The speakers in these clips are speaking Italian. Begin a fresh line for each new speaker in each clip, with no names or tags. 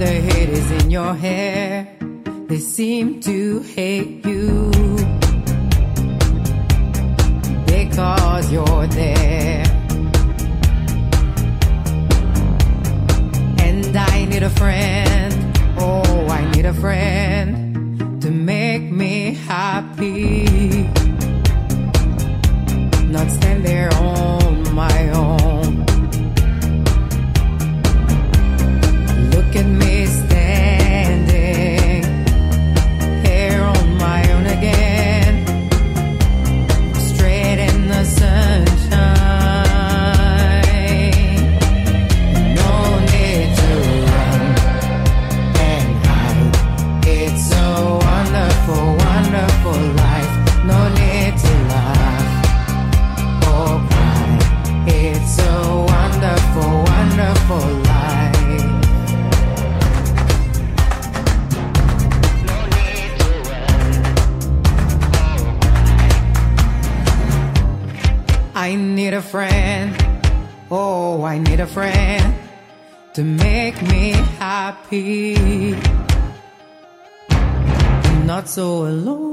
The hate is in your hair. They seem to hate you because you're there. And I need a friend, oh, I need a friend to make me happy. Not stand there on my own. A friend. Oh, I need a friend to make me happy. I'm not so alone.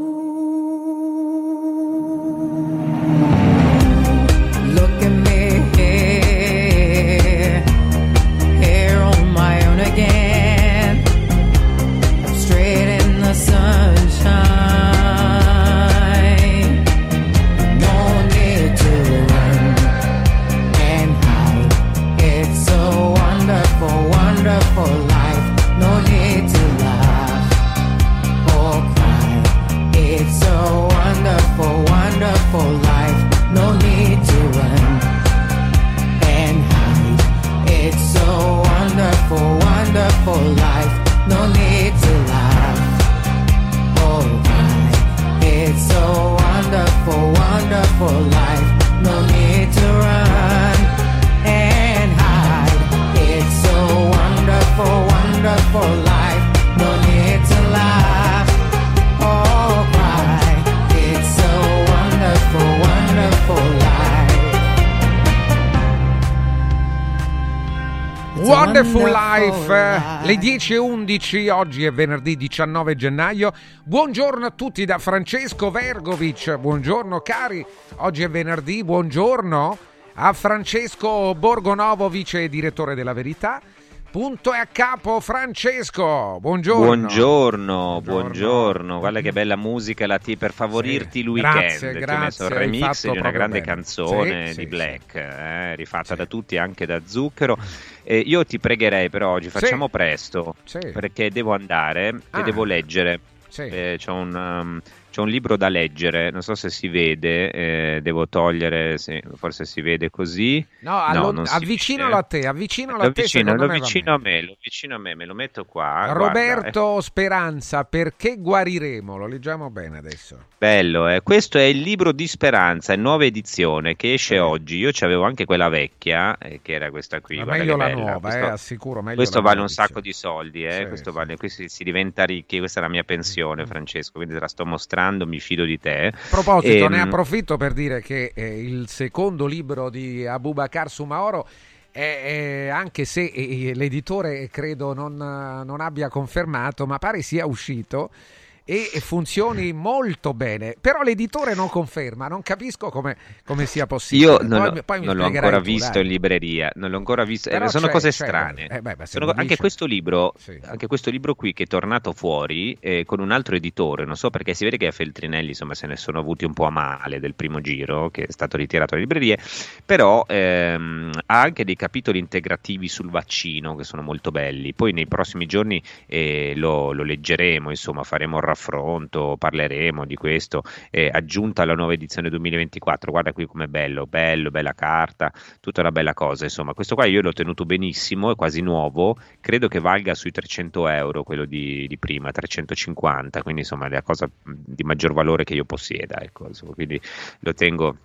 Le 10.11, oggi è venerdì 19 gennaio. Buongiorno a tutti da Francesco Vergovic, buongiorno cari, oggi è venerdì, buongiorno a Francesco Borgonovo, vice direttore della Verità. Punto e a capo Francesco, buongiorno.
Buongiorno, buongiorno, guarda che bella musica la T per favorirti
Sì,
il weekend.
grazie,
Ti ho
grazie,
messo il remix di una grande
bene.
canzone
Sì,
di
sì,
Black, eh, rifatta da tutti, anche da Zucchero. Eh, io ti pregherei però oggi, facciamo presto, perché devo andare
Ah.
e devo leggere
Sì.
Eh, c'ho, un, um, c'ho un libro da leggere, non so se si vede, eh, devo togliere, sì, forse si vede così.
No, allo-
si
avvicinalo a te, avvicinalo
Lo
a te. secondo
lo avvicino a me, lo avvicino a me, me lo metto qua.
Roberto Speranza, perché guariremo? Lo leggiamo bene adesso.
Guarda, bello, eh. questo è il libro di Speranza, è nuova edizione che esce
Sì.
oggi. Io c'avevo anche quella vecchia, eh, che era questa qui.
Ma
guarda
meglio la nuova,
Questo-
eh, assicuro.
Questo vale un sacco di soldi, eh?
Sì,
questo
sì.
vale, qui si, si diventa ricchi, questa è la mia pensione, Francesco, quindi te la sto mostrando, mi fido di te.
A proposito,
Ehm,
ne approfitto per dire che eh, il secondo libro di Abubakar Sumaoro, è- è- anche se eh, l'editore credo non, eh, non abbia confermato, ma pare sia uscito e funzioni molto bene. Però l'editore non conferma, non capisco come, come sia possibile.
Io non,
Poi-
l'ho-
poi
non l'ho ancora
tu,
visto
dai.
in libreria, non l'ho ancora visto, eh, sono cose strane.
eh, beh,
Sono- anche questo libro,
Sì.
anche questo libro qui che è tornato fuori eh, con un altro editore, non so perché si vede che a Feltrinelli insomma se ne sono avuti un po' a male del primo giro che è stato ritirato dalle librerie, però ehm, ha anche dei capitoli integrativi sul vaccino che sono molto belli. Poi nei prossimi giorni eh, lo, lo leggeremo, insomma faremo un raffronto, parleremo di questo, eh, aggiunta alla nuova edizione 2024. Guarda qui com'è bello, bello, bella carta, tutta una bella cosa. Insomma, questo qua io l'ho tenuto benissimo, è quasi nuovo, credo che valga sui 300 euro quello di, di prima, 350, quindi insomma è la cosa di maggior valore che io possieda. Ecco, insomma, quindi lo tengo.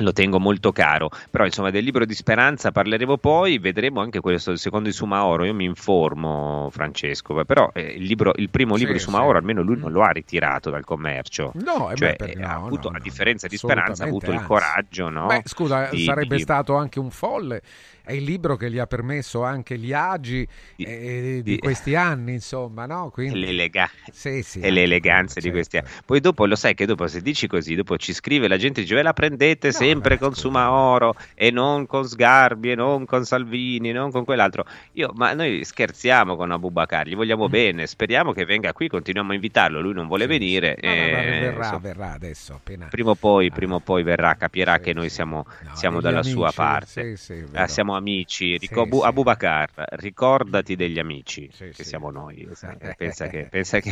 Lo tengo molto caro, però insomma del libro di speranza parleremo poi, vedremo anche questo secondo di Sumaoro, io mi informo Francesco, però eh, il, libro, il primo
Sì,
libro di
sì.
Sumaoro almeno lui non lo ha ritirato dal commercio,
No, eh
cioè,
beh,
eh,
no,
ha avuto,
no,
a differenza di Speranza, ha avuto il coraggio no?
Beh, scusa,
di-
sarebbe
di-
stato anche un folle. È il libro che gli ha permesso anche gli agi
Di-
eh, di, questi anni, insomma, no? Quindi,
l'elega-
sì, sì,
e le eleganze di
certo.
questi anni. Poi dopo lo sai che dopo se dici così, dopo ci scrive la gente dice ve la prendete
No,
sempre con
scusa.
Sumaoro e non con Sgarbi e non con Salvini, non con quell'altro. Io, ma noi scherziamo con Abubakar, gli vogliamo bene, speriamo che venga qui, continuiamo a invitarlo, lui non vuole
Mm. Sì,
venire.
sì. No,
eh,
verrà,
insomma,
verrà adesso appena.
Prima o poi,
Ah,
prima o poi verrà, capierà
sì,
che noi siamo, siamo dalla
amici,
sua parte.
sì, sì,
Ah, siamo amici. Rico-
Sì,
Abu-
sì.
Abubakar, ricordati degli amici
Sì,
che siamo noi. esatto. Pensa, che, pensa, che,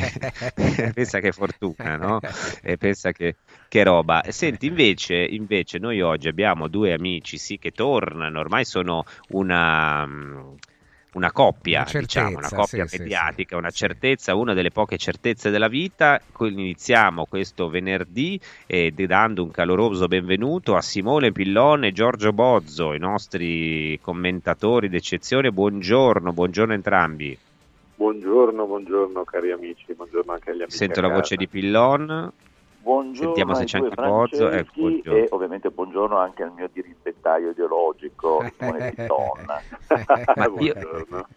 pensa che fortuna, no? E pensa che, che roba. Senti, invece, invece, noi oggi abbiamo due amici, sì, che tornano, ormai sono una. mm, Una coppia,
Una
diciamo, una
certezza,
coppia
sì,
mediatica,
sì,
una
sì.
certezza, una delle poche certezze della vita. Iniziamo questo venerdì e dando un caloroso benvenuto a Simone Pillone e Giorgio Bozzo, i nostri commentatori d'eccezione. Buongiorno, buongiorno entrambi.
Buongiorno, buongiorno cari amici, buongiorno anche agli amici.
Sento la
casa.
voce di Pillon.
Buongiorno
Sentiamo se c'è
due
anche Bozzo. Ecco,
Franceschi
buongiorno.
e ovviamente buongiorno anche al mio dirimpettaio ideologico, Simone Pitton.
Ma io-
Buongiorno.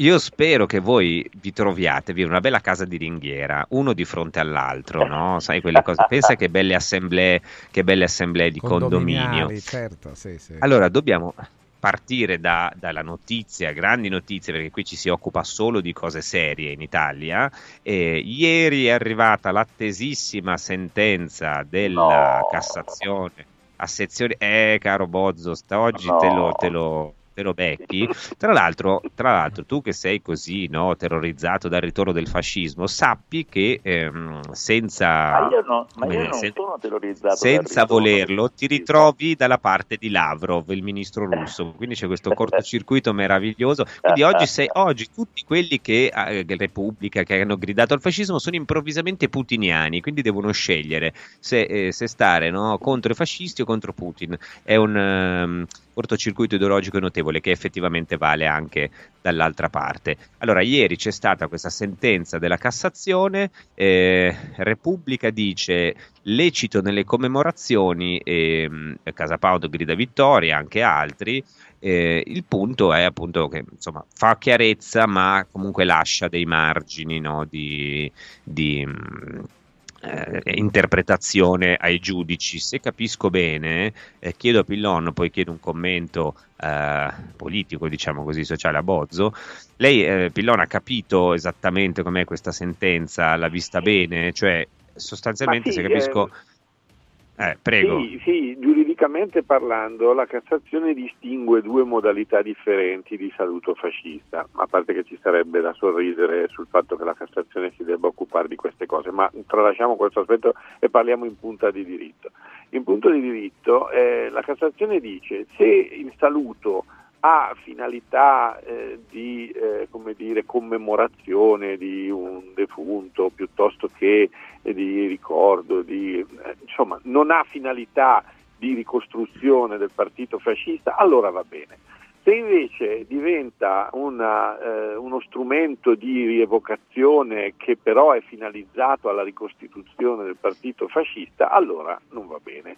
Io spero che voi vi troviate, vi una bella casa di ringhiera, uno di fronte all'altro, no? Sai quelle cose. Pensa che belle assemblee, che belle assemblee di condominio.
Certo, sì, sì.
Allora, dobbiamo partire da- dalla notizia, grandi notizie, perché qui ci si occupa solo di cose serie in Italia. Eh, ieri è arrivata l'attesissima sentenza della
No.
Cassazione a sezione. Eh, caro Bozzo, sta oggi
No.
te lo, te lo- te lo becchi. Tra l'altro, tra l'altro, tu che sei così no, terrorizzato dal ritorno del fascismo, sappi che ehm, senza
Ma io, no- ma io
come
non
se-
sono terrorizzato.
senza volerlo, ti ritrovi dalla parte di Lavrov, il ministro russo. Quindi c'è questo cortocircuito meraviglioso. Quindi oggi, sei- oggi tutti quelli che, eh, Repubblica, che hanno gridato al fascismo, sono improvvisamente putiniani, quindi devono scegliere se, eh, se stare no, contro i fascisti o contro Putin. È un ehm, cortocircuito ideologico notevole che effettivamente vale anche dall'altra parte. Allora, ieri c'è stata questa sentenza della Cassazione, eh, Repubblica dice lecito nelle commemorazioni, ehm, Casa Pound grida vittoria, anche altri. eh, il punto è appunto che insomma fa chiarezza, ma comunque lascia dei margini no, di, di, mh, eh, interpretazione ai giudici. Se capisco bene, eh, chiedo a Pillon, poi chiedo un commento eh, politico, diciamo così, sociale a Bozzo. Lei, eh, Pillon, ha capito esattamente com'è questa sentenza? L'ha vista bene? Cioè, sostanzialmente,
sì,
se capisco.
Eh,
prego.
Sì, sì, giuridicamente parlando la Cassazione distingue due modalità differenti di saluto fascista, a parte che ci sarebbe da sorridere sul fatto che la Cassazione si debba occupare di queste cose, ma tralasciamo questo aspetto e parliamo in punta di diritto. In punto di diritto eh, la Cassazione dice se il saluto ha finalità eh, di eh, dire, commemorazione di un defunto piuttosto che eh, di ricordo, di, eh, insomma non ha finalità di ricostruzione del partito fascista, allora va bene. Se invece diventa una, eh, uno strumento di rievocazione che però è finalizzato alla ricostituzione del partito fascista, allora non va bene.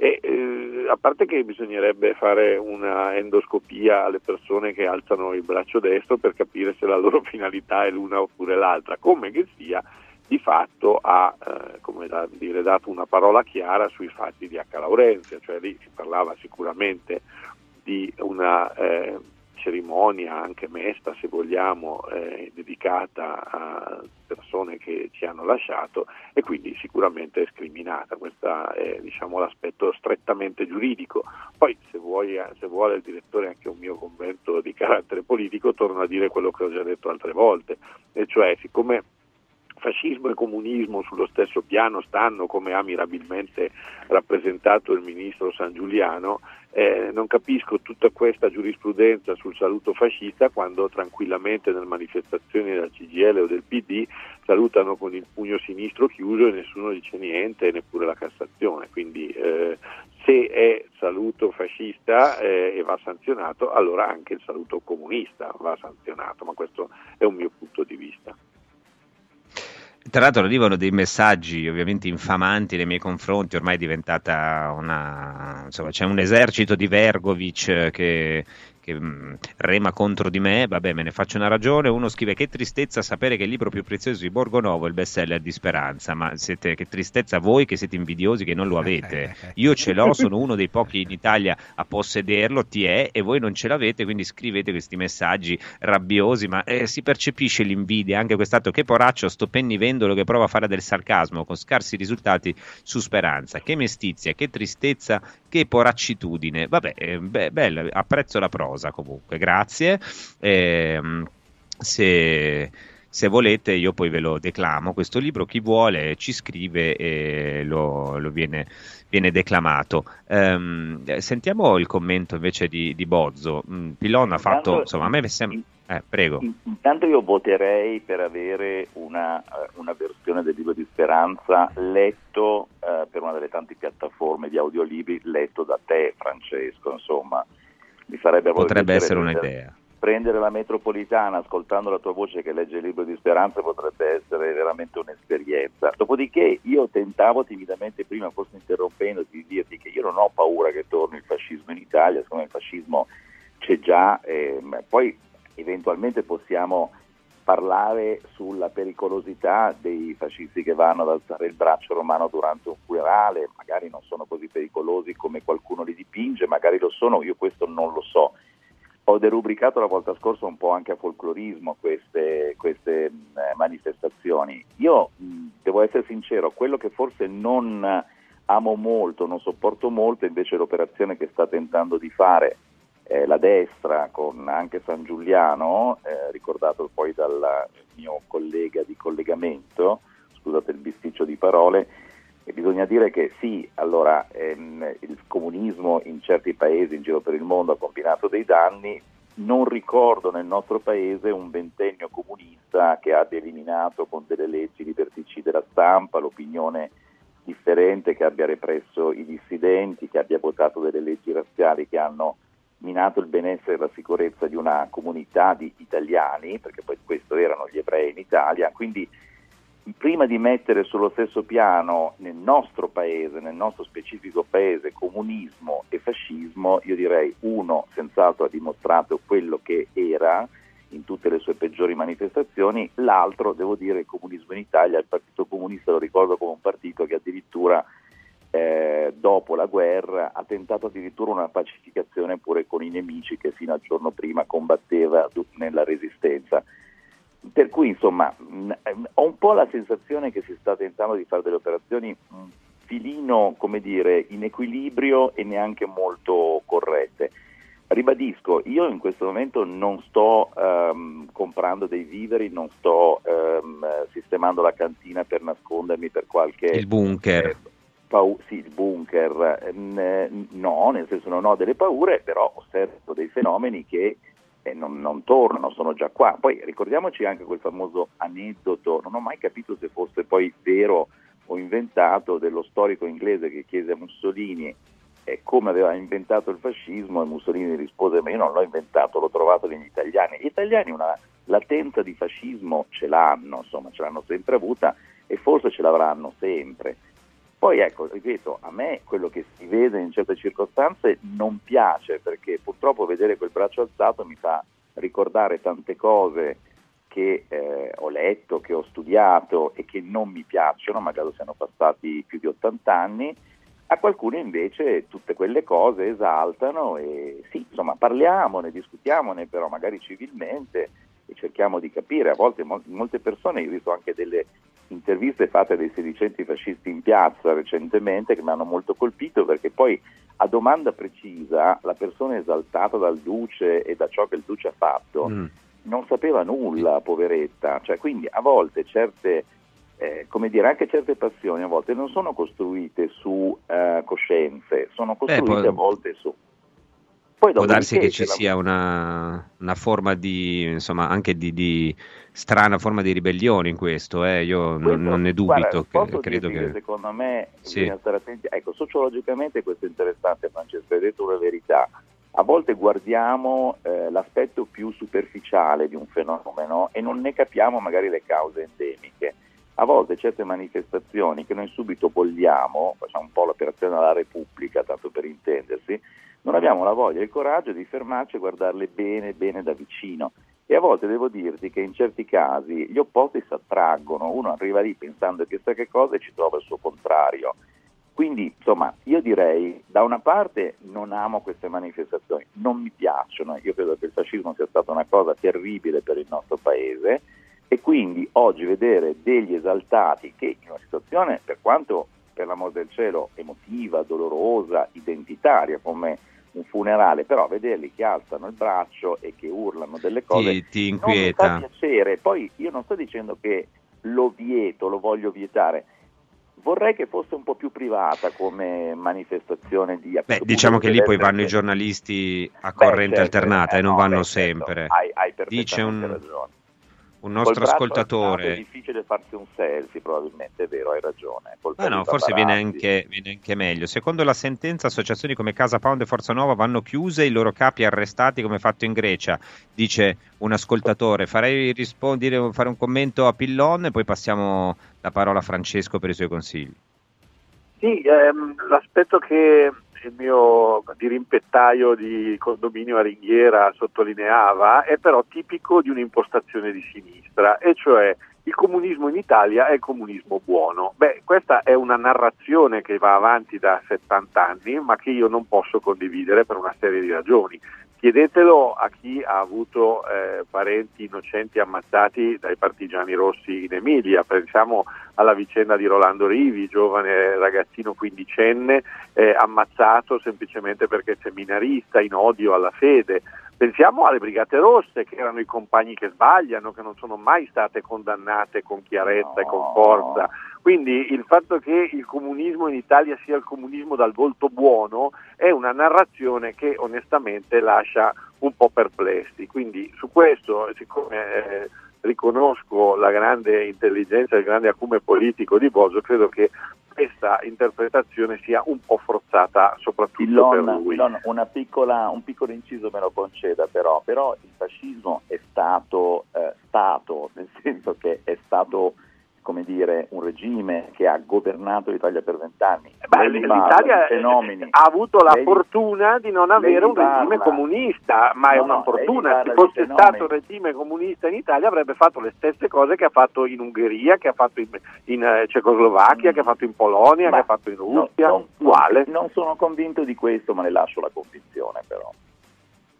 E, eh, a parte che bisognerebbe fare una endoscopia alle persone che alzano il braccio destro per capire se la loro finalità è l'una oppure l'altra, come che sia, di fatto ha eh, come da dire, dato una parola chiara sui fatti di H. Laurenzia, cioè lì si parlava sicuramente di una eh, cerimonia anche mesta, se vogliamo, eh, dedicata a persone che ci hanno lasciato e quindi sicuramente è scriminata. Questo è diciamo, l'aspetto strettamente giuridico. Poi se, vuoi, se vuole il direttore anche un mio commento di carattere politico, torno a dire quello che ho già detto altre volte, e cioè siccome fascismo e comunismo sullo stesso piano stanno, come ha mirabilmente rappresentato il ministro San Giuliano, eh, non capisco tutta questa giurisprudenza sul saluto fascista quando tranquillamente nelle manifestazioni della CGL o del PD salutano con il pugno sinistro chiuso e nessuno dice niente, neppure la Cassazione. Quindi eh, se è saluto fascista eh, e va sanzionato, allora anche il saluto comunista va sanzionato, ma questo è un mio punto di vista.
Tra l'altro arrivano dei messaggi ovviamente infamanti nei miei confronti, ormai è diventata una... insomma c'è un esercito di Vergovic che, che mh, mm, rema contro di me, vabbè me ne faccio una ragione, uno scrive che tristezza sapere che il libro più prezioso di Borgonovo è il bestseller di Speranza, ma siete, che tristezza voi che siete invidiosi che non lo avete, io ce l'ho, sono uno dei pochi in Italia a possederlo, ti è, e voi non ce l'avete, quindi scrivete questi messaggi rabbiosi, ma eh, si percepisce l'invidia, anche quest'altro che poraccio, sto pennivendolo che prova a fare del sarcasmo con scarsi risultati su Speranza, che mestizia, che tristezza, che poraccitudine, vabbè, eh, be- bello, apprezzo la prosa cosa comunque, grazie. Eh, se, se, volete io poi ve lo declamo questo libro, chi vuole ci scrive e lo, lo viene, viene, declamato. Um, sentiamo il commento invece di, di Bozzo. Mm, Pilon ha fatto, insomma a me sembra... Eh, prego.
Intanto io voterei per avere una, eh, una, versione del libro di Speranza letto eh, per una delle tante piattaforme di audiolibri, letto da te Francesco, insomma, mi farebbe
Potrebbe essere un'idea.
Prendere la metropolitana ascoltando la tua voce che legge il libro di speranza potrebbe essere veramente un'esperienza. Dopodiché io tentavo timidamente prima, forse interrompendo, di dirti che io non ho paura che torni il fascismo in Italia, siccome il fascismo c'è già, eh, poi eventualmente possiamo parlare sulla pericolosità dei fascisti che vanno ad alzare il braccio romano durante un funerale, magari non sono così pericolosi come qualcuno li dipinge, magari lo sono, io questo non lo so. Ho derubricato la volta scorsa un po' anche a folclorismo queste, queste eh, manifestazioni. Io devo essere sincero, quello che forse non amo molto, non sopporto molto, invece l'operazione che sta tentando di fare eh, la destra con anche San Giuliano, eh, ricordato poi dal mio collega di collegamento, scusate il bisticcio di parole, e bisogna dire che sì, allora ehm, il comunismo in certi paesi in giro per il mondo ha combinato dei danni, non ricordo nel nostro paese un ventennio comunista che abbia eliminato con delle leggi liberticide la stampa, l'opinione differente, che abbia represso i dissidenti, che abbia votato delle leggi razziali che hanno minato il benessere e la sicurezza di una comunità di italiani, perché poi questo erano gli ebrei in Italia, quindi prima di mettere sullo stesso piano nel nostro paese, nel nostro specifico paese, comunismo e fascismo, io direi uno senz'altro ha dimostrato quello che era in tutte le sue peggiori manifestazioni, l'altro devo dire il comunismo in Italia, il Partito Comunista lo ricordo come un partito che addirittura eh, dopo la guerra ha tentato addirittura una pacificazione pure con i nemici che fino al giorno prima combatteva nella resistenza. Per cui insomma mh, ho un po' la sensazione che si sta tentando di fare delle operazioni mh, filino, come dire, in equilibrio e neanche molto corrette. Ribadisco, io in questo momento non sto um, comprando dei viveri, non sto um, sistemando la cantina per nascondermi per qualche...
Il bunker.
Eh, pau- sì, il bunker. no, nel senso non ho delle paure, però osservo dei fenomeni che eh, non, non, tornano, sono già qua. Poi ricordiamoci anche quel famoso aneddoto, non ho mai capito se fosse poi vero o inventato, dello storico inglese che chiese a Mussolini eh, come aveva inventato il fascismo e Mussolini rispose ma io non l'ho inventato, l'ho trovato negli italiani. Gli italiani una latenza di fascismo ce l'hanno, insomma ce l'hanno sempre avuta e forse ce l'avranno sempre. Poi ecco, ripeto, a me quello che si vede in certe circostanze non piace perché purtroppo vedere quel braccio alzato mi fa ricordare tante cose che eh, ho letto, che ho studiato e che non mi piacciono, magari siano passati più di 80 anni, a qualcuno invece tutte quelle cose esaltano e sì, insomma, parliamone, discutiamone però magari civilmente e cerchiamo di capire. A volte molte persone, io ho visto anche delle interviste fatte dai sedicenti fascisti in piazza recentemente che mi hanno molto colpito perché poi a domanda precisa la persona esaltata dal Duce e da ciò che il Duce ha fatto mm. non sapeva nulla, poveretta, cioè, quindi a volte certe, eh, come dire, anche certe passioni a volte non sono costruite su uh, coscienze, sono costruite Beh, poi... a volte su
poi Può darsi che ci la... sia una, una, forma di, insomma, anche di, di, strana forma di ribellione in questo, eh? io questo, non, non, ne dubito.
Guarda, che, credo che... Secondo me, sì. stare attenti. Ecco, sociologicamente questo è interessante, Francesco, hai detto una verità. A volte guardiamo eh, l'aspetto più superficiale di un fenomeno e non ne capiamo magari le cause endemiche. A volte certe manifestazioni che noi subito vogliamo, facciamo un po' l'operazione alla Repubblica, tanto per intendersi, non abbiamo la voglia e il coraggio di fermarci e guardarle bene, bene da vicino. E a volte devo dirti che in certi casi gli opposti si attraggono, uno arriva lì pensando chissà che cosa e ci trova il suo contrario. Quindi, insomma, io direi, da una parte non amo queste manifestazioni, non mi piacciono, io credo che il fascismo sia stata una cosa terribile per il nostro paese e quindi oggi vedere degli esaltati che in una situazione, per quanto per l'amor del cielo emotiva, dolorosa, identitaria come un funerale, però vederli che alzano il braccio e che urlano delle cose
ti, ti inquieta.
Non mi fa piacere. Poi io non sto dicendo che lo vieto, lo voglio vietare. Vorrei che fosse un po' più privata come manifestazione di
Beh, diciamo che lì poi vanno i giornalisti a corrente certo, alternata eh, e non no, vanno beh, certo. sempre.
Hai, hai Dice un, ragione
un nostro ascoltatore.
È difficile farsi un selfie, probabilmente, è vero, hai ragione.
Ah, no, forse viene anche, viene anche, meglio. Secondo la sentenza, associazioni come Casa Pound e Forza Nuova vanno chiuse, i loro capi arrestati come fatto in Grecia, dice un ascoltatore. Farei rispondere, fare un commento a Pillon e poi passiamo la parola a Francesco per i suoi consigli.
Sì, ehm, l'aspetto che il mio dirimpettaio di condominio a ringhiera sottolineava è però tipico di un'impostazione di sinistra, e cioè il comunismo in Italia è il comunismo buono. Beh, questa è una narrazione che va avanti da 70 anni, ma che io non posso condividere per una serie di ragioni. Chiedetelo a chi ha avuto eh, parenti innocenti ammazzati dai partigiani rossi in Emilia, pensiamo alla vicenda di Rolando Rivi, giovane ragazzino quindicenne eh, ammazzato semplicemente perché seminarista in odio alla fede. Pensiamo alle Brigate Rosse, che erano i compagni che sbagliano, che non sono mai state condannate con chiarezza no. e con forza. Quindi il fatto che il comunismo in Italia sia il comunismo dal volto buono è una narrazione che onestamente lascia un po' perplessi. Quindi su questo, siccome eh, riconosco la grande intelligenza e il grande acume politico di Boso, credo che questa interpretazione sia un po' forzata soprattutto
Illon,
per lui.
Illon, piccola, un piccolo inciso me lo conceda però, però il fascismo è stato, eh, stato nel senso che è stato come dire, un regime che ha governato l'Italia per vent'anni.
Beh, l'Italia ha avuto la lei, fortuna di non avere un parla, regime comunista, ma no, è una fortuna. Se fosse stato un regime comunista in Italia avrebbe fatto le stesse cose che ha fatto in Ungheria, che ha fatto in, in eh, Cecoslovacchia, mm. che ha fatto in Polonia, ma che ha fatto in Russia.
No, non, non sono convinto di questo, ma ne lascio la convinzione però.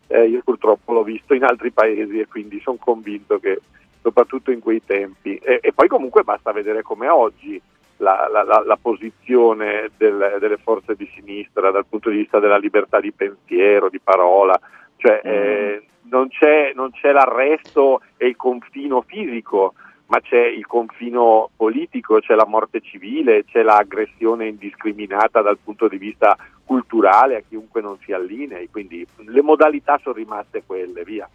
Eh, io purtroppo l'ho visto in altri paesi e quindi sono convinto che soprattutto in quei tempi. E, e, poi comunque basta vedere come oggi. la, la, la posizione del, delle forze di sinistra dal punto di vista della libertà di pensiero, di parola, cioè mm. eh, non, c'è, non c'è l'arresto e il confino fisico, ma c'è il confino politico, c'è la morte civile, c'è l'aggressione indiscriminata dal punto di vista culturale a chiunque non si allinei, quindi le modalità sono rimaste quelle, via.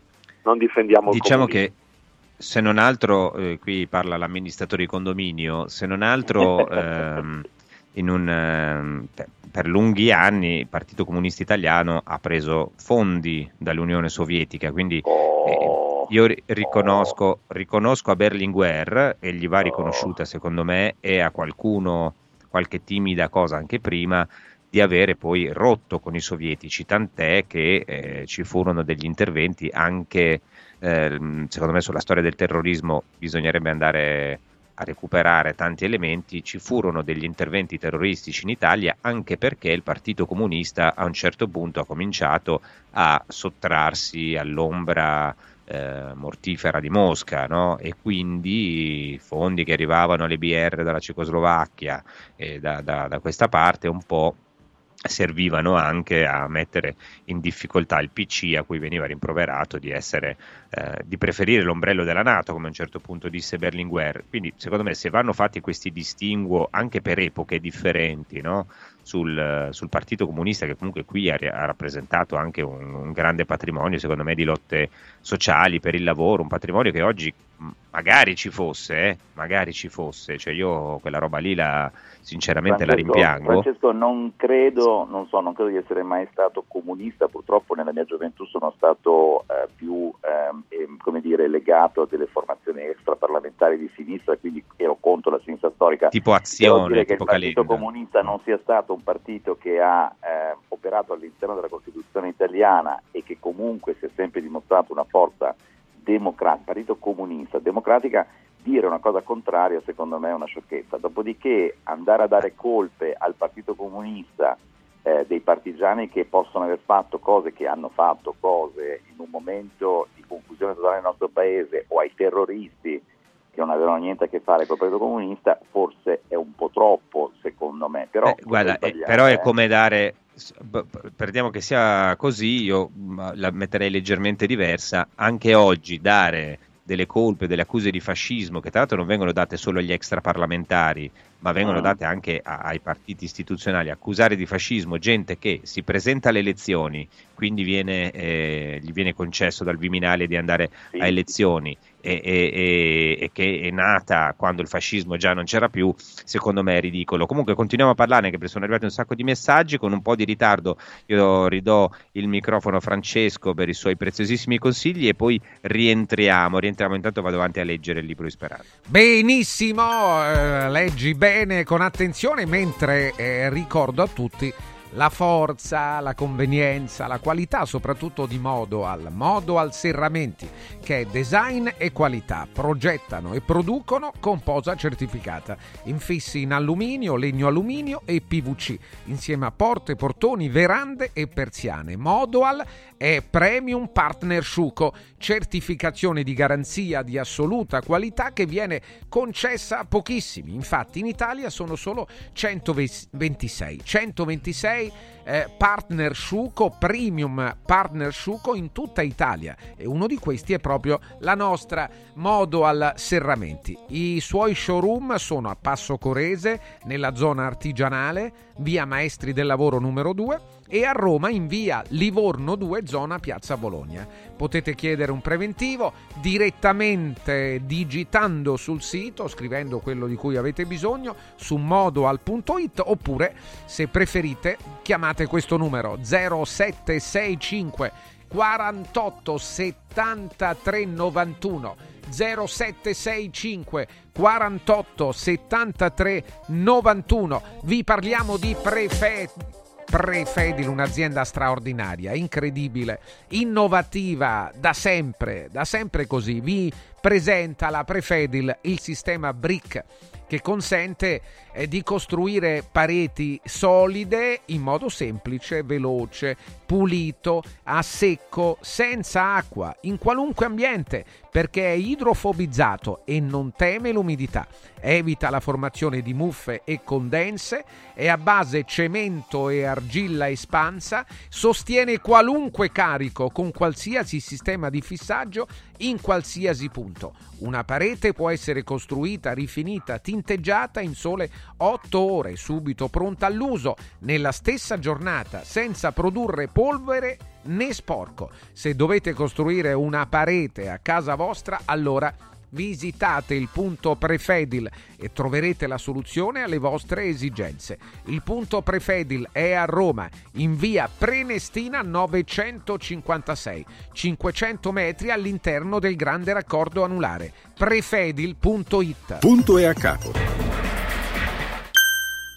Non difendiamo il
Diciamo che se non altro, eh, qui parla l'amministratore di condominio, se non altro ehm, un, ehm, per lunghi anni il Partito Comunista Italiano ha preso fondi dall'Unione Sovietica, quindi
Oh,
eh, io ri- riconosco, riconosco a Berlinguer e gli va riconosciuta secondo me e a qualcuno qualche timida cosa anche prima di avere poi rotto con i sovietici, tant'è che eh, ci furono degli interventi anche, eh, secondo me sulla storia del terrorismo bisognerebbe andare a recuperare tanti elementi, ci furono degli interventi terroristici in Italia anche perché il Partito Comunista a un certo punto ha cominciato a sottrarsi all'ombra eh, mortifera di Mosca no? e quindi fondi che arrivavano alle BR dalla Cecoslovacchia e da, da, da questa parte un po' servivano anche a mettere in difficoltà il PC a cui veniva rimproverato di, essere, eh, di preferire l'ombrello della Nato, come a un certo punto disse Berlinguer. Quindi secondo me se vanno fatti questi distinguo anche per epoche differenti no? sul, sul, Partito Comunista, che comunque qui ha, ha rappresentato anche un, un, grande patrimonio, secondo me, di lotte sociali per il lavoro, un patrimonio che oggi magari ci fosse, eh? magari ci fosse, cioè io quella roba lì la, sinceramente
Francesco,
la rimpiango.
Francesco non credo, non so, non credo di essere mai stato comunista, purtroppo nella mia gioventù sono stato eh, più eh, come dire, legato a delle formazioni extraparlamentari di sinistra, quindi ero contro la sinistra storica.
Tipo azione,
dire
tipo
che il Partito
Calenda.
Comunista non sia stato un partito che ha eh, operato all'interno della Costituzione italiana e che comunque si è sempre dimostrato una forza democratica, partito comunista, democratica, dire una cosa contraria secondo me è una sciocchezza. Dopodiché andare a dare colpe al Partito Comunista eh, dei partigiani che possono aver fatto cose, che hanno fatto cose in un momento di confusione totale nel nostro paese o ai terroristi che non avevano niente a che fare col Partito Comunista, forse è un po' troppo secondo me. Però,
Eh, guarda, eh, però è come dare perdiamo che sia così, io la metterei leggermente diversa. Anche oggi dare delle colpe, delle accuse di fascismo, che tra l'altro non vengono date solo agli extraparlamentari, ma vengono
Mm.
date anche a- ai partiti istituzionali, accusare di fascismo gente che si presenta alle elezioni, quindi viene, eh, gli viene concesso dal Viminale di andare
Sì.
a elezioni e, e- e- che è nata quando il fascismo già non c'era più, secondo me è ridicolo. Comunque continuiamo a parlare perché sono arrivati un sacco di messaggi con un po' di ritardo. Io ridò il microfono a Francesco per i suoi preziosissimi consigli e poi rientriamo. Rientriamo intanto vado avanti a leggere il libro di Speranza.
Benissimo, eh, leggi bene con attenzione mentre eh, ricordo a tutti la forza, la convenienza, la qualità soprattutto di Modoal. Modoal Serramenti che design e qualità, progettano e producono con posa certificata, infissi in alluminio, legno alluminio e PVC, insieme a porte, portoni, verande e persiane. Modoal è Premium Partner Sciuco, certificazione di garanzia di assoluta qualità che viene concessa a pochissimi. Infatti in Italia sono solo 126. 126 eh, partner Sciuco, premium partner Sciuco in tutta Italia e uno di questi è proprio la nostra Modo al Serramenti. I suoi showroom sono a Passo Corese, nella zona artigianale, via Maestri del Lavoro numero 2 e a Roma in via Livorno 2, zona Piazza Bologna. Potete chiedere un preventivo direttamente digitando sul sito, scrivendo quello di cui avete bisogno su modoal.it oppure se preferite chiamate questo numero 0765 48 73 91 0765 48 73 91 vi parliamo di prefe Prefedil, un'azienda straordinaria, incredibile, innovativa da sempre, da sempre così. Vi presenta la Prefedil il sistema BRIC che consente eh, di costruire pareti solide in modo semplice, veloce, pulito, a secco, senza acqua, in qualunque ambiente. Perché è idrofobizzato e non teme l'umidità. Evita la formazione di muffe e condense, è a base cemento e argilla espansa, sostiene qualunque carico con qualsiasi sistema di fissaggio in qualsiasi punto. Una parete può essere costruita, rifinita, tinteggiata in sole 8 ore, subito pronta all'uso, nella stessa giornata, senza produrre polvere né sporco. Se dovete costruire una parete a casa vostra, allora visitate il punto Prefedil e troverete la soluzione alle vostre esigenze. Il punto Prefedil è a Roma, in via Prenestina 956, 500 metri all'interno del grande raccordo anulare. Prefedil.it.
Punto e a capo.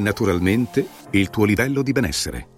naturalmente il tuo livello di benessere.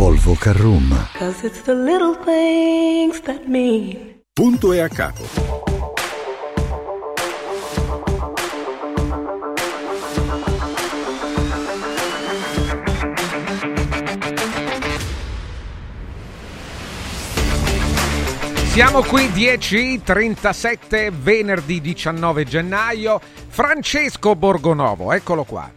Volvo Carrum.
Cause it's the little things that mean.
Punto e a capo.
Siamo qui 10.37 venerdì 19 gennaio. Francesco Borgonovo, eccolo qua.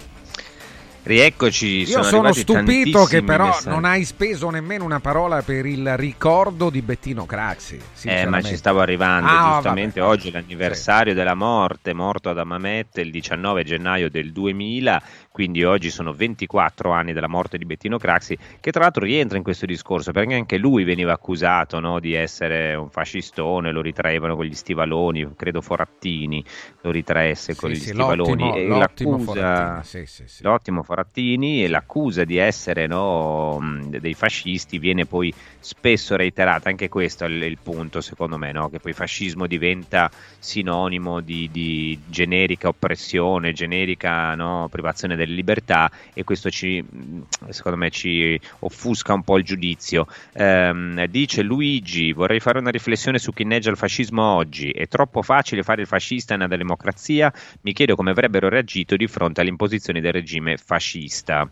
Rieccoci.
Io sono, stupito che però messaggi. non hai speso nemmeno una parola per il ricordo di Bettino Craxi.
Eh, ma ci stavo arrivando. Ah, giustamente vabbè. oggi è l'anniversario sì. della morte, morto ad Amamette il 19 gennaio del 2000 quindi oggi sono 24 anni dalla morte di Bettino Craxi, che tra l'altro rientra in questo discorso, perché anche lui veniva accusato no, di essere un fascistone, lo ritraevano con gli stivaloni, credo Forattini lo ritraesse con sì, gli sì, stivaloni.
L'ottimo,
e
l'ottimo Forattini, sì,
l'ottimo Forattini e l'accusa di essere no, dei fascisti viene poi spesso reiterata, anche questo è il, il punto secondo me, no? che poi fascismo diventa sinonimo di, di generica oppressione, generica privazione del delle libertà e questo ci, secondo me ci offusca un po' il giudizio. Eh, dice Luigi, vorrei fare una riflessione su chi neggia il fascismo oggi. È troppo facile fare il fascista nella democrazia? Mi chiedo come avrebbero reagito di fronte alle imposizioni del regime fascista.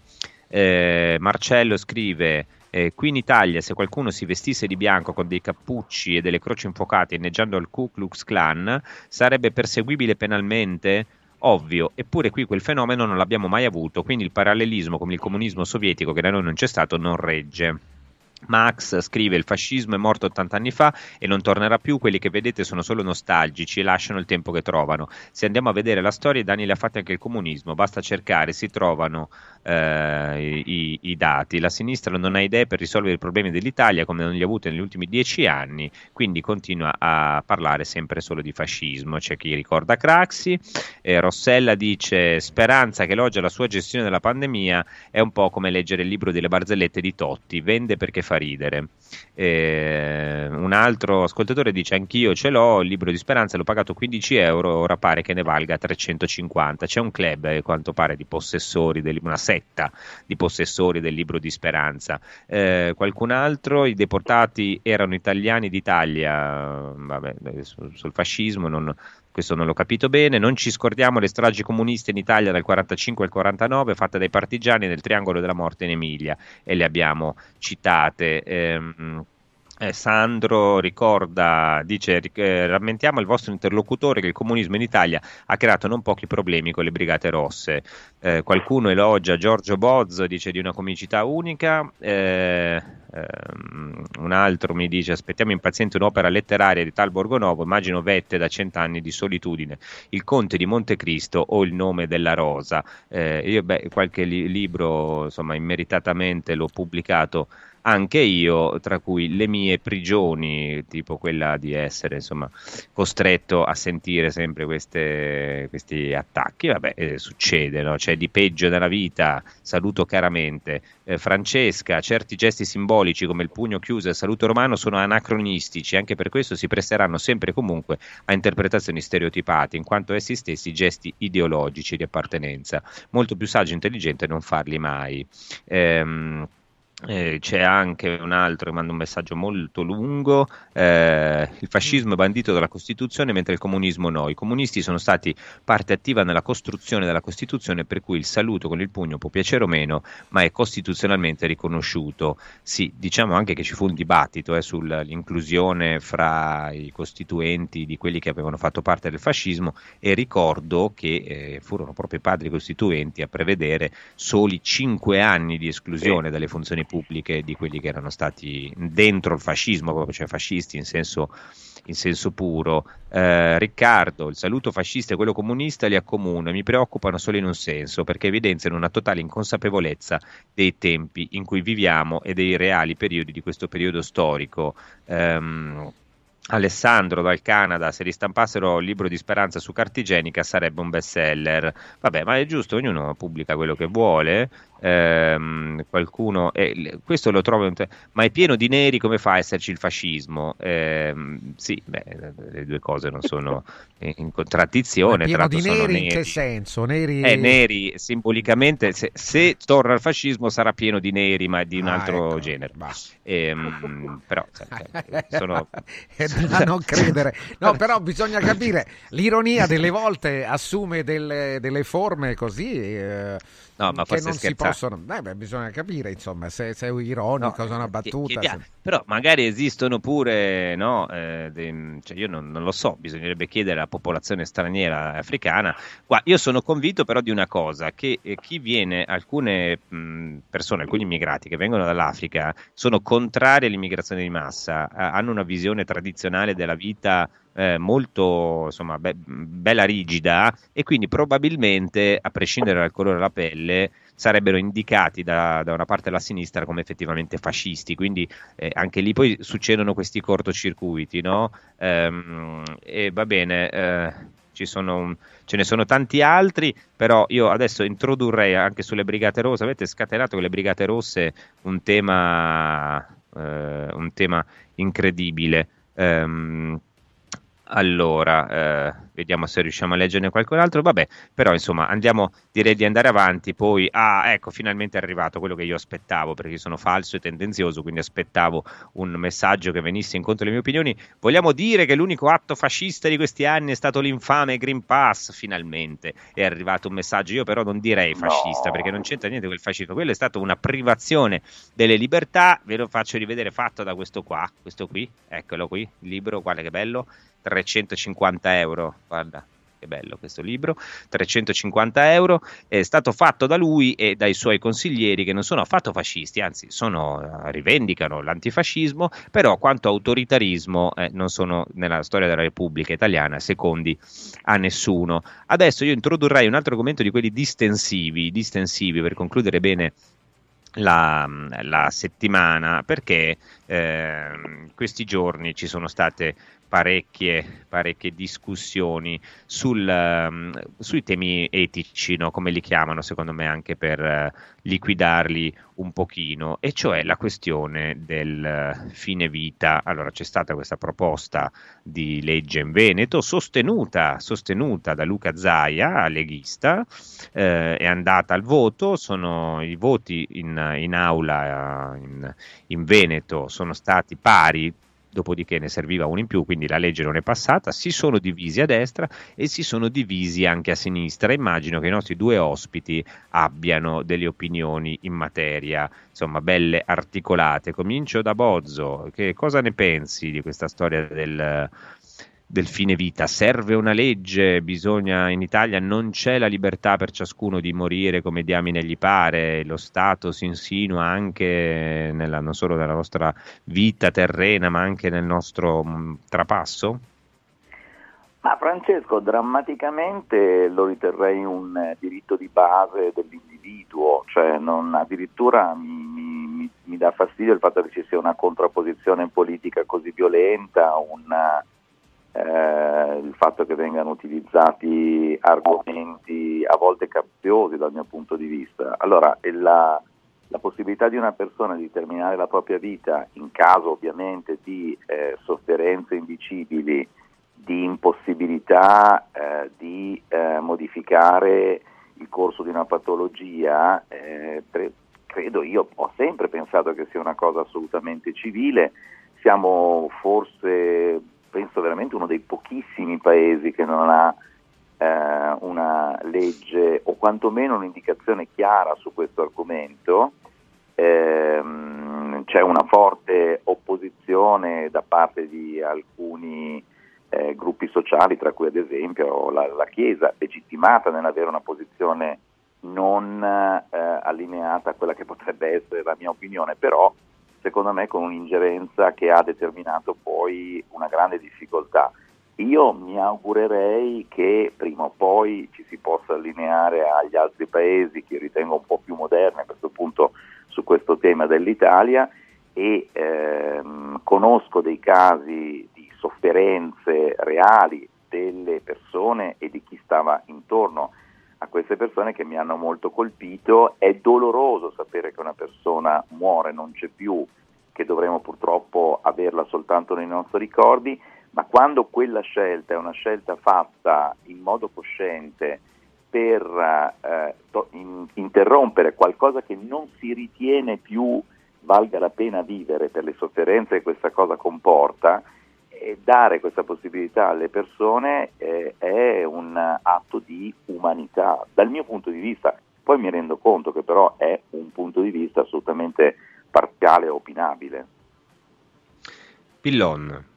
Eh, Marcello scrive... Eh, qui in Italia, se qualcuno si vestisse di bianco con dei cappucci e delle croci infuocate inneggiando al Ku Klux Klan, sarebbe perseguibile penalmente? ovvio, eppure qui quel fenomeno non l'abbiamo mai avuto, quindi il parallelismo come il comunismo sovietico che da noi non c'è stato non regge. Max scrive il fascismo è morto 80 anni fa e non tornerà più, quelli che vedete sono solo nostalgici e lasciano il tempo che trovano. Se andiamo a vedere la storia, i danni li ha fatti anche il comunismo, basta cercare, si trovano eh, i, i, dati. La sinistra non ha idee per risolvere i problemi dell'Italia come non li ha avuti negli ultimi dieci anni, quindi continua a parlare sempre solo di fascismo. C'è chi ricorda Craxi, eh, Rossella dice speranza che elogia la sua gestione della pandemia è un po' come leggere il libro delle barzellette di Totti, vende perché fa ridere. Eh, un altro ascoltatore dice anch'io ce l'ho, il libro di Speranza l'ho pagato 15 euro, ora pare che ne valga 350. C'è un club, eh, quanto pare, di possessori, del, una setta di possessori del libro di Speranza. Eh, qualcun altro, i deportati erano italiani d'Italia, vabbè, sul, sul fascismo non, questo non l'ho capito bene. Non ci scordiamo le stragi comuniste in Italia dal 45 al 49 fatte dai partigiani nel triangolo della morte in Emilia e le abbiamo citate. Ehm, eh, Sandro ricorda, dice, eh, rammentiamo il vostro interlocutore che il comunismo in Italia ha creato non pochi problemi con le brigate rosse. Eh, qualcuno elogia Giorgio Bozzo, dice di una comicità unica. Eh, ehm, un altro mi dice aspettiamo impaziente un'opera letteraria di tal Borgonovo, immagino vette da cent'anni di solitudine, il conte di Montecristo o il nome della rosa. Io beh, qualche li- libro insomma immeritatamente l'ho pubblicato anche io, tra cui le mie prigioni, tipo quella di essere insomma, costretto a sentire sempre queste, questi attacchi, vabbè, eh, succede, no? c'è di peggio nella vita, saluto caramente. Eh, Francesca, certi gesti simbolici come il pugno chiuso e il saluto romano sono anacronistici, anche per questo si presteranno sempre e comunque a interpretazioni stereotipate, in quanto essi stessi gesti ideologici di appartenenza. Molto più saggio e intelligente non farli mai. Ehm, eh, c'è anche un altro che manda un messaggio molto lungo, eh, il fascismo è bandito dalla Costituzione mentre il comunismo no, i comunisti sono stati parte attiva nella costruzione della Costituzione per cui il saluto con il pugno può piacere o meno, ma è costituzionalmente riconosciuto. Sì, diciamo anche che ci fu un dibattito eh, sull'inclusione fra i costituenti di quelli che avevano fatto parte del fascismo e ricordo che eh, furono proprio i padri costituenti a prevedere soli cinque anni di esclusione dalle funzioni pubbliche di quelli che erano stati dentro il fascismo, proprio cioè fascisti in senso, in senso puro. Eh, Riccardo, il saluto fascista e quello comunista li accomuno e mi preoccupano solo in un senso, perché evidenziano una totale inconsapevolezza dei tempi in cui viviamo e dei reali periodi di questo periodo storico. Um, Alessandro dal Canada, se ristampassero il libro di speranza su carta igienica sarebbe un bestseller. Vabbè, ma è giusto, ognuno pubblica quello che vuole. Ehm, qualcuno, eh, questo lo trovo, ma è pieno di neri, come fa a esserci il fascismo? Ehm, sì, beh, le due cose non sono in contraddizione.
Ma pieno di neri,
neri,
in che senso? Neri,
eh, neri simbolicamente, se, se, torna il fascismo sarà pieno di neri, ma di un ah, altro ecco, genere. Ehm, però cioè, sono...
a non credere. No, però bisogna capire, l'ironia delle volte assume delle, delle forme così... Eh,
no, ma
che non
scherzare.
si possono. Beh, beh, bisogna capire, insomma, se, se è ironico,
No,
se è una battuta.
chiediamo.
se-
Però magari esistono pure, no? eh, dei- cioè io non, non lo so, bisognerebbe chiedere alla popolazione straniera africana. Qua, io sono convinto però di una cosa, che eh, chi viene, alcune mh, persone, alcuni immigrati che vengono dall'Africa, sono contrari all'immigrazione di massa, eh, hanno una visione tradizionale della vita eh, molto insomma, be- bella rigida e quindi probabilmente, a prescindere dal colore della pelle, sarebbero indicati da, da una parte alla sinistra come effettivamente fascisti. Quindi eh, anche lì poi succedono questi cortocircuiti, no? Ehm, e va bene. eh, un- ce ne sono tanti altri, però io adesso introdurrei anche sulle Brigate Rosse. Avete scatenato con le Brigate Rosse un tema, eh, un tema incredibile. Ehm, allora, eh, vediamo se riusciamo a leggerne qualcun altro. Vabbè, però insomma, andiamo, direi di andare avanti. Poi, ah, ecco, finalmente è arrivato quello che io aspettavo, perché sono falso e tendenzioso, quindi aspettavo un messaggio che venisse incontro alle mie opinioni. Vogliamo dire che l'unico atto fascista di questi anni è stato l'infame Green Pass, finalmente è arrivato un messaggio. Io però non direi fascista, perché non c'entra niente quel fascismo. Quello è stato una privazione delle libertà. Ve lo faccio rivedere fatto da questo qua, questo qui, eccolo qui, il libro, guarda che bello. 350 euro, guarda che bello questo libro, 350 euro, è stato fatto da lui e dai suoi consiglieri che non sono affatto fascisti, anzi sono, eh, rivendicano l'antifascismo, però quanto autoritarismo eh, non sono nella storia della Repubblica Italiana secondi a nessuno. Adesso io introdurrei un altro argomento di quelli distensivi, distensivi per concludere bene la, la settimana perché ehm, questi giorni ci sono state parecchie, parecchie discussioni sul, ehm, sui temi etici, no? come li chiamano secondo me anche per eh, liquidarli un pochino, e cioè la questione del eh, fine vita. Allora c'è stata questa proposta di legge in Veneto sostenuta, sostenuta da Luca Zaia, leghista, eh, è andata al voto, sono i voti in, in aula in, in Veneto sono stati pari dopodiché ne serviva uno in più, quindi la legge non è passata, si sono divisi a destra e si sono divisi anche a sinistra. Immagino che i nostri due ospiti abbiano delle opinioni in materia, insomma, belle articolate. Comincio da Bozzo, che cosa ne pensi di questa storia del, del fine vita? Serve una legge? Bisogna in Italia non c'è la libertà per ciascuno di morire come diamine gli pare, lo Stato si insinua anche nella, non solo nella nostra vita terrena, ma anche nel nostro mh, trapasso?
Ma Francesco, drammaticamente lo riterrei un eh, diritto di base dell'individuo, cioè non, addirittura mi- mi- mi dà fastidio il fatto che ci sia una contrapposizione politica così violenta, una- eh, il fatto che vengano utilizzati argomenti a volte capziosi dal mio punto di vista. Allora, la, la possibilità di una persona di terminare la propria vita in caso ovviamente di eh, sofferenze indicibili, di impossibilità eh, di eh, modificare il corso di una patologia, eh, pre- credo io, ho sempre pensato che sia una cosa assolutamente civile, siamo forse, penso veramente uno dei pochissimi paesi che non ha eh, una legge o quantomeno un'indicazione chiara su questo argomento. Ehm, c'è una forte opposizione da parte di alcuni eh, gruppi sociali, tra cui ad esempio la, la Chiesa, legittimata nell'avere una posizione non eh, allineata a quella che potrebbe essere la mia opinione, però secondo me con un'ingerenza che ha determinato poi una grande difficoltà. Io mi augurerei che prima o poi ci si possa allineare agli altri paesi che ritengo un po' più moderni a questo punto su questo tema dell'Italia e ehm, conosco dei casi di sofferenze reali delle persone e di chi stava intorno a queste persone che mi hanno molto colpito. È doloroso sapere che una persona muore, non c'è più, che dovremo purtroppo averla soltanto nei nostri ricordi, ma quando quella scelta è una scelta fatta in modo cosciente per eh, to- in- interrompere qualcosa che non si ritiene più valga la pena vivere per le sofferenze che questa cosa comporta, dare questa possibilità alle persone eh, è un atto di umanità. Dal mio punto di vista, poi mi rendo conto che però è un punto di vista assolutamente parziale e opinabile.
Pillon.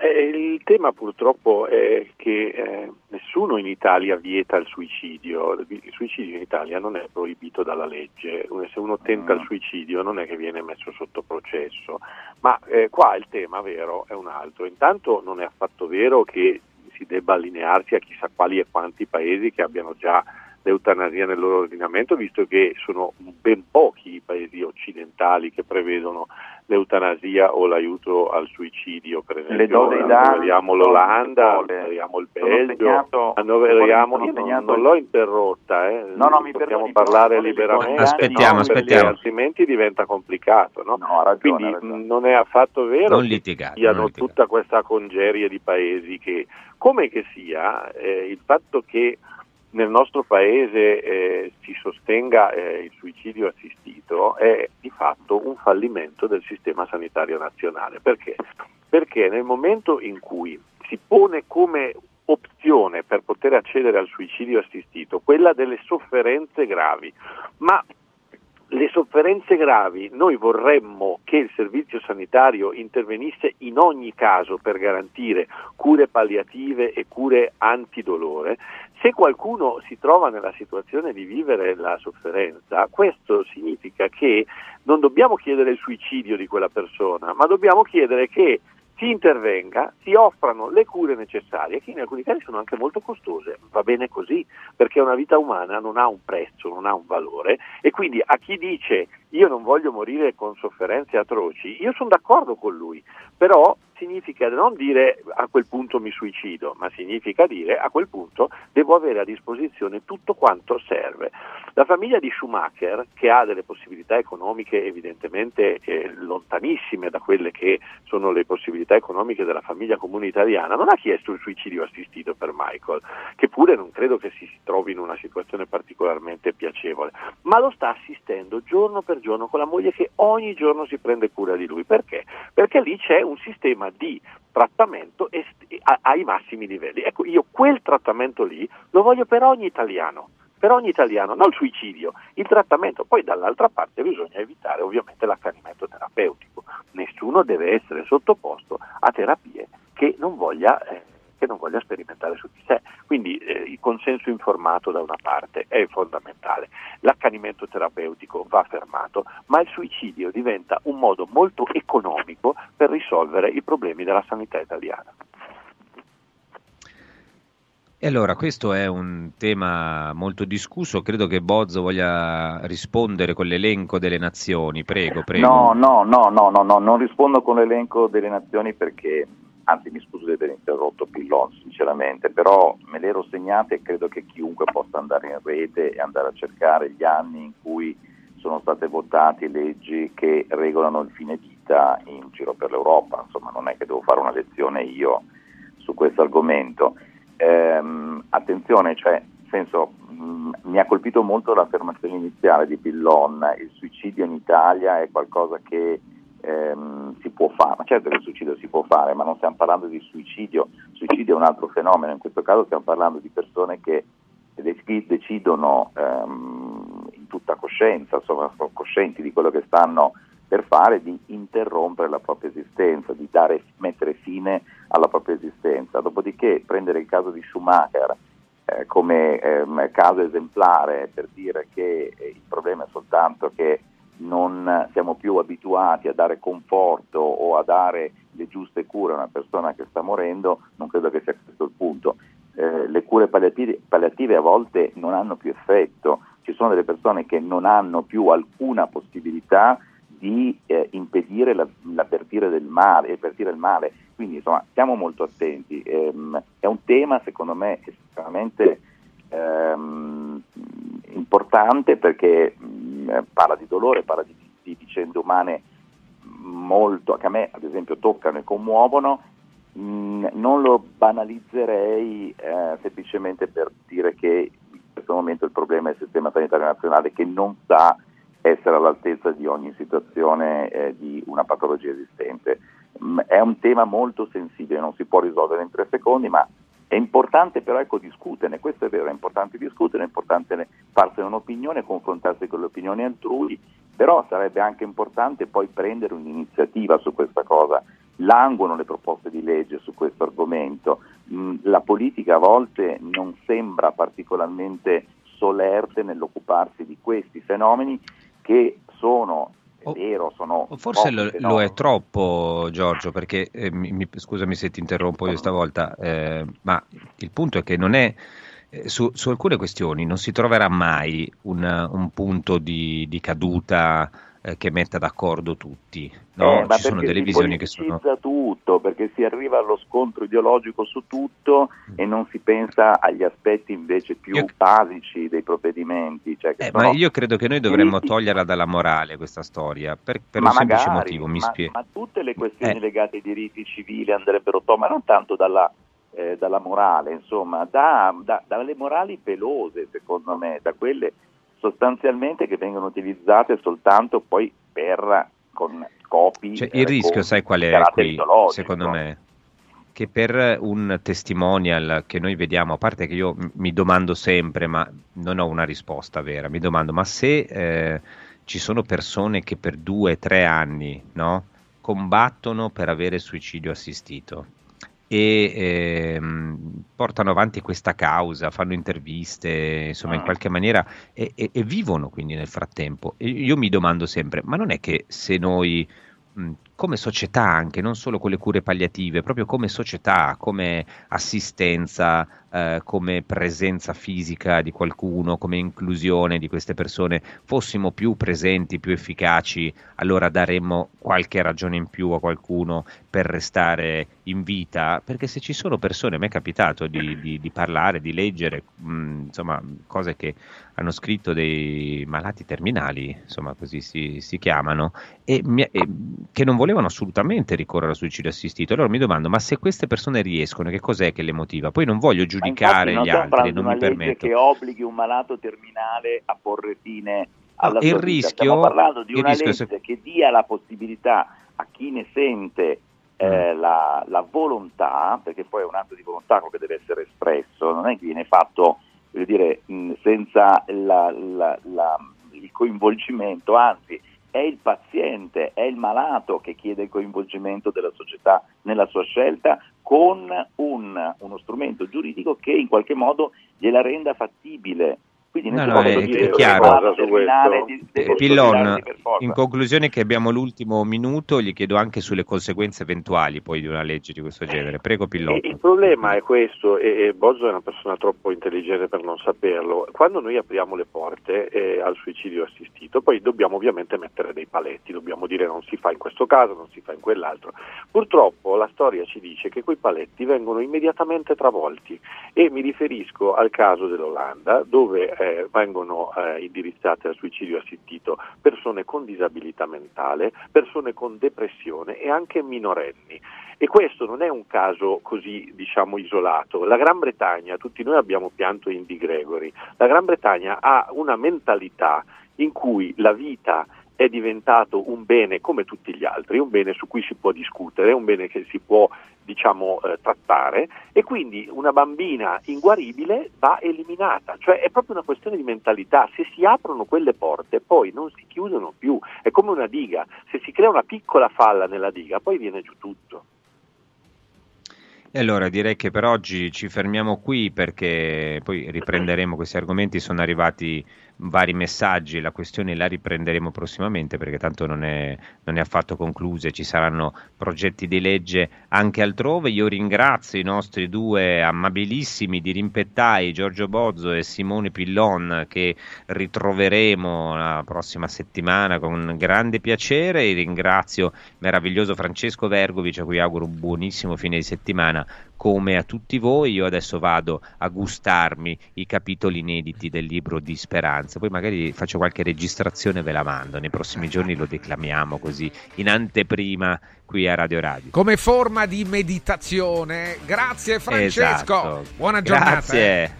Eh, il tema purtroppo è che eh, nessuno in Italia vieta il suicidio, il suicidio in Italia non è proibito dalla legge, se uno tenta il suicidio non è che viene messo sotto processo, ma eh, qua il tema vero è un altro, intanto non è affatto vero che si debba allinearsi a chissà quali e quanti paesi che abbiano già l'eutanasia nel loro ordinamento, visto che sono ben pochi i paesi occidentali che prevedono l'eutanasia o l'aiuto al suicidio, per esempio.
Le do dei dati,
Vediamo l'Olanda, vediamo il Belgio, annoveriamo, io non, non l'ho interrotta, eh.
No, no, mi
possiamo
perdoni,
parlare liberamente,
Aspettiamo,
no, perché
aspettiamo.
altrimenti diventa complicato. No?
No, ragione,
Quindi
ragione.
non è affatto vero
Non
che
litigate,
siano
non litigate.
tutta questa congerie di paesi che, come che sia, eh, il fatto che nel nostro paese eh, si sostenga eh, il suicidio assistito è di fatto un fallimento del sistema sanitario nazionale. Perché? Perché nel momento in cui si pone come opzione per poter accedere al suicidio assistito quella delle sofferenze gravi, ma le sofferenze gravi noi vorremmo che il servizio sanitario intervenisse in ogni caso per garantire cure palliative e cure antidolore. Se qualcuno si trova nella situazione di vivere la sofferenza, questo significa che non dobbiamo chiedere il suicidio di quella persona, ma dobbiamo chiedere che si intervenga, si offrano le cure necessarie, che in alcuni casi sono anche molto costose, va bene così, perché una vita umana non ha un prezzo, non ha un valore e quindi a chi dice io non voglio morire con sofferenze atroci, io sono d'accordo con lui, però significa non dire a quel punto mi suicido, ma significa dire a quel punto devo avere a disposizione tutto quanto serve. La famiglia di Schumacher, che ha delle possibilità economiche evidentemente eh, lontanissime da quelle che sono le possibilità economiche della famiglia comune italiana, non ha chiesto il suicidio assistito per Michael, che pure non credo che si trovi in una situazione particolarmente piacevole, ma lo sta assistendo giorno per giorno con la moglie che ogni giorno si prende cura di lui. Perché? Perché lì c'è un sistema di trattamento est- ai massimi livelli. Ecco, io quel trattamento lì lo voglio per ogni italiano. Per ogni italiano, non il suicidio, il trattamento. Poi dall'altra parte bisogna evitare ovviamente l'accanimento terapeutico. Nessuno deve essere sottoposto a terapie che non voglia, eh, che non voglia sperimentare su di sé. Quindi eh, il consenso informato da una parte è fondamentale, l'accanimento terapeutico va fermato, ma il suicidio diventa un modo molto economico per risolvere i problemi della sanità italiana.
E allora, questo è un tema molto discusso, credo che Bozzo voglia rispondere con l'elenco delle nazioni, prego, prego.
No, no, no, no, no, no, non rispondo con l'elenco delle nazioni perché, anzi mi scuso di aver interrotto Pillon sinceramente, però me le ero segnate e credo che chiunque possa andare in rete e andare a cercare gli anni in cui sono state votate leggi che regolano il fine vita in giro per l'Europa, insomma non è che devo fare una lezione io su questo argomento. Ehm, attenzione, cioè, senso, mh, mi ha colpito molto l'affermazione iniziale di Billon, il suicidio in Italia è qualcosa che ehm, si può fare, certo che il suicidio si può fare, ma non stiamo parlando di suicidio, suicidio è un altro fenomeno, in questo caso stiamo parlando di persone che decidono ehm, in tutta coscienza, sono coscienti di quello che stanno per fare, di interrompere la propria esistenza, di dare, mettere fine alla propria esistenza. Dopodiché prendere il caso di Schumacher eh, come ehm, caso esemplare per dire che eh, il problema è soltanto che non siamo più abituati a dare conforto o a dare le giuste cure a una persona che sta morendo, non credo che sia questo il punto. Eh, le cure palliative, palliative, a volte non hanno più effetto, ci sono delle persone che non hanno più alcuna possibilità di eh, impedire la, l'avvertire del male, avvertire il male. Quindi insomma stiamo molto attenti. Ehm, è un tema secondo me estremamente ehm, importante perché parla di dolore, parla di, di vicende umane molto, che a me ad esempio toccano e commuovono, mh, mm, non lo banalizzerei eh, semplicemente per dire che in questo momento il problema è il sistema sanitario nazionale che non sa essere all'altezza di ogni situazione eh, di una patologia esistente. Mm, è un tema molto sensibile, non si può risolvere in tre secondi, ma è importante però ecco, discuterne, questo è vero, è importante discutere, è importante farsene un'opinione, confrontarsi con le opinioni altrui, però sarebbe anche importante poi prendere un'iniziativa su questa cosa. Languono le proposte di legge su questo argomento, mm, la politica a volte non sembra particolarmente solerte nell'occuparsi di questi fenomeni che sono è vero, sono
Forse lo, lo, è troppo, Giorgio, perché eh, mi, scusami se ti interrompo io stavolta, eh, ma il punto è che non è. Eh, su, su, alcune questioni non si troverà mai un, un punto di, di caduta eh, che metta d'accordo tutti. No?
Eh,
Ci sono delle visioni che sono.
tutto perché si arriva allo scontro ideologico su tutto mm. e non si pensa agli aspetti invece più io... basici dei provvedimenti. Cioè
eh, ma io credo che noi dovremmo toglierla dalla morale questa storia per, per un
magari,
semplice motivo. Mi
ma,
spiego.
ma tutte le questioni eh. legate ai diritti civili andrebbero tolte, ma non tanto dalla. Eh, dalla morale, insomma, da, da, dalle morali pelose, secondo me, da quelle sostanzialmente che vengono utilizzate soltanto poi per con scopi
cioè, il
eh,
rischio sai qual è qui secondo me? Che per un testimonial che noi vediamo a parte che io mi domando sempre ma non ho una risposta vera mi domando ma se eh, ci sono persone che per due o tre anni no, combattono per avere suicidio assistito e ehm, portano avanti questa causa, fanno interviste, insomma, in mm. qualche maniera e, e, e vivono quindi nel frattempo. E io mi domando sempre, ma non è che se noi mh, come società anche, non solo con le cure palliative, proprio come società, come assistenza, eh, come presenza fisica di qualcuno, come inclusione di queste persone, fossimo più presenti, più efficaci, allora daremmo qualche ragione in più a qualcuno per restare in vita, perché se ci sono persone, a me è capitato di, di, di parlare, di leggere, mh, insomma, cose che hanno scritto dei malati terminali, insomma, così si, si chiamano, e, e che non volevano assolutamente ricorrere al suicidio assistito. Allora mi domando, ma se queste persone riescono, che cos'è che le motiva? Poi non voglio giudicare
non
gli altri, non
mi
permetto.
che obblighi un malato terminale a porre fine alla
no, il rischio.
Stiamo parlando di una
rischio,
legge
se...
che dia la possibilità a chi ne sente eh,
Mm.
la, la volontà, perché poi è un atto di volontà che deve essere espresso, non è che viene fatto dire, mh, senza la, la, il coinvolgimento, anzi è il paziente, è il malato che chiede il coinvolgimento della società nella sua scelta con un, uno strumento giuridico che in qualche modo gliela renda fattibile. Quindi
No,
non
no, è,
può
è
dire
chiaro.
di- deve
Pillon, in conclusione che abbiamo l'ultimo minuto, gli chiedo anche sulle conseguenze eventuali poi di una legge di questo genere. Prego Pillon.
E il problema è questo, e, e Bozzo è una persona troppo intelligente per non saperlo, quando noi apriamo le porte eh, al suicidio assistito, poi dobbiamo ovviamente mettere dei paletti, dobbiamo dire non si fa in questo caso, non si fa in quell'altro. Purtroppo la storia ci dice che quei paletti vengono immediatamente travolti e mi riferisco al caso dell'Olanda dove eh, vengono eh, indirizzate al suicidio assistito persone con disabilità mentale, persone con depressione e anche minorenni. E questo non è un caso così diciamo isolato. La Gran Bretagna, tutti noi abbiamo pianto Indy Gregory, la Gran Bretagna ha una mentalità in cui la vita è diventato un bene come tutti gli altri, un bene su cui si può discutere, un bene che si può diciamo, eh, trattare e quindi una bambina inguaribile va eliminata, cioè è proprio una questione di mentalità, se si aprono quelle porte poi non si chiudono più, è come una diga, se si crea una piccola falla nella diga poi viene giù tutto.
E allora direi che per oggi ci fermiamo qui perché poi riprenderemo questi argomenti, sono arrivati vari messaggi, la questione la riprenderemo prossimamente perché tanto non è, non è affatto conclusa, ci saranno progetti di legge anche altrove. Io ringrazio i nostri due amabilissimi dirimpettai, Giorgio Bozzo e Simone Pillon, che ritroveremo la prossima settimana con grande piacere. E ringrazio meraviglioso Francesco Vergovic, a cui auguro un buonissimo fine di settimana come a tutti voi. Io adesso vado a gustarmi i capitoli inediti del libro di Speranza, poi magari faccio qualche registrazione e ve la mando. Nei prossimi giorni lo declamiamo così in anteprima qui a Radio Radio.
Come forma di meditazione. Grazie Francesco.
Esatto.
Buona giornata.
Grazie.
eh.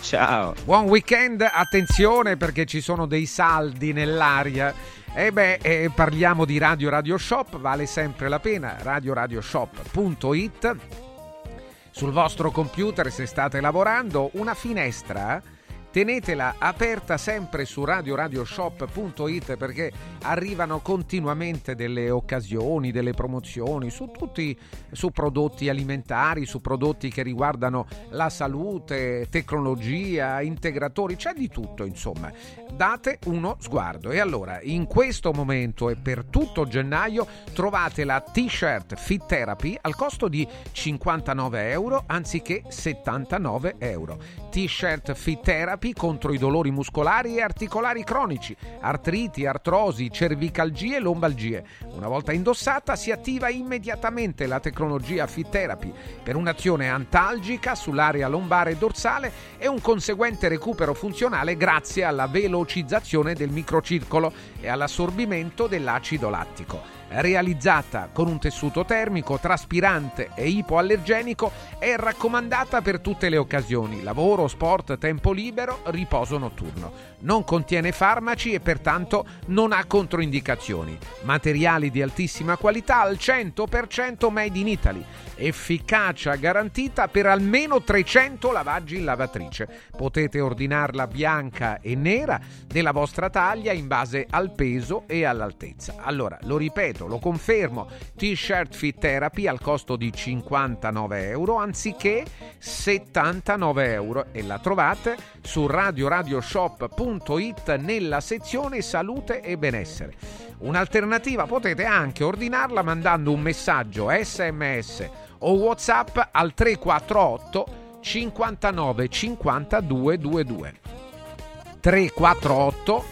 Ciao.
Buon weekend, attenzione perché ci sono dei saldi nell'aria. E beh, eh, parliamo di Radio Radio Shop, vale sempre la pena. RadioRadioShop.it sul vostro computer se state lavorando una finestra tenetela aperta sempre su radioradioshop.it perché arrivano continuamente delle occasioni, delle promozioni su tutti su prodotti alimentari, su prodotti che riguardano la salute, tecnologia, integratori, c'è di tutto, insomma. Date uno sguardo. E allora, in questo momento e per tutto gennaio trovate la t-shirt Fit Therapy al costo di 59 euro anziché 79 euro. T-shirt Fit Therapy contro i dolori muscolari e articolari cronici, artriti, artrosi, cervicalgie e lombalgie. Una volta indossata si attiva immediatamente la tecnologia Fit Therapy per un'azione antalgica sull'area lombare e dorsale e un conseguente recupero funzionale grazie alla velocizzazione del microcircolo e all'assorbimento dell'acido lattico realizzata con un tessuto termico, traspirante e ipoallergenico, è raccomandata per tutte le occasioni, lavoro, sport, tempo libero, riposo notturno. Non contiene farmaci e pertanto non ha controindicazioni. Materiali di altissima qualità al 100% made in Italy. Efficacia garantita per almeno 300 lavaggi in lavatrice. Potete ordinarla bianca e nera della vostra taglia in base al peso e all'altezza. Allora, lo ripeto, lo confermo, t-shirt Fit Therapy al costo di 59 euro anziché 79 euro e la trovate su radioradioshop.it nella sezione salute e benessere. Un'alternativa potete anche ordinarla mandando un messaggio sms o whatsapp al 348 59 52 22 348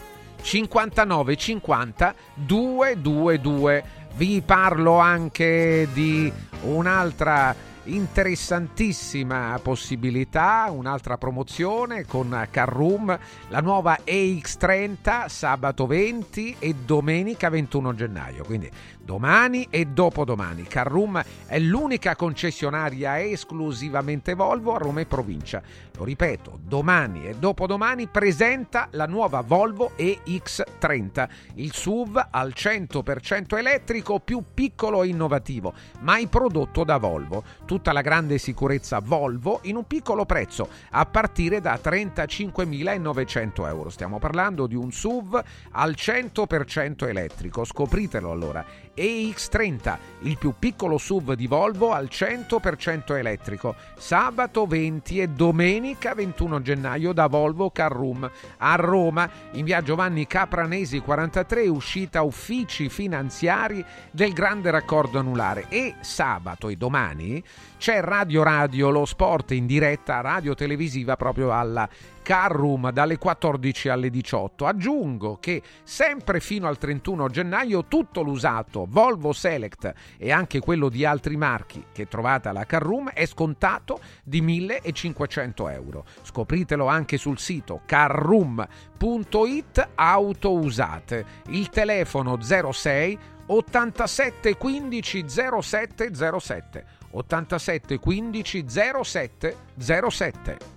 59 50 222 vi parlo anche di un'altra interessantissima possibilità, un'altra promozione con Carroom, la nuova EX30 sabato 20 e domenica 21 gennaio, quindi domani e dopodomani. Carroom è l'unica concessionaria esclusivamente Volvo a Roma e provincia. Lo ripeto, domani e dopodomani presenta la nuova Volvo EX30, il SUV al 100% elettrico più piccolo e innovativo, mai prodotto da Volvo. Tutta la grande sicurezza Volvo in un piccolo prezzo, a partire da 35.900 euro. Stiamo parlando di un SUV al 100% elettrico. Scopritelo allora. EX30, il più piccolo SUV di Volvo al 100% elettrico. Sabato 20 e domenica 21 gennaio da Volvo Carroom a Roma, in via Giovanni Capranesi 43, uscita uffici finanziari del grande raccordo anulare. E sabato e domani c'è Radio Radio, lo sport in diretta radio televisiva proprio alla Carroom dalle 14 alle 18. Aggiungo che sempre fino al 31 gennaio tutto l'usato Volvo Select e anche quello di altri marchi che trovate alla Carroom è scontato di 1500 euro. Scopritelo anche sul sito carroom.it auto usate. Il telefono 06 87 15 07 07 87 15 07 07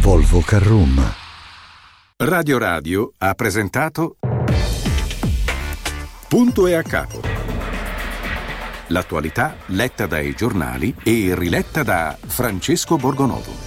Volvo Carrum.
Radio Radio ha presentato Punto e a capo. L'attualità letta dai giornali e riletta da Francesco Borgonovo.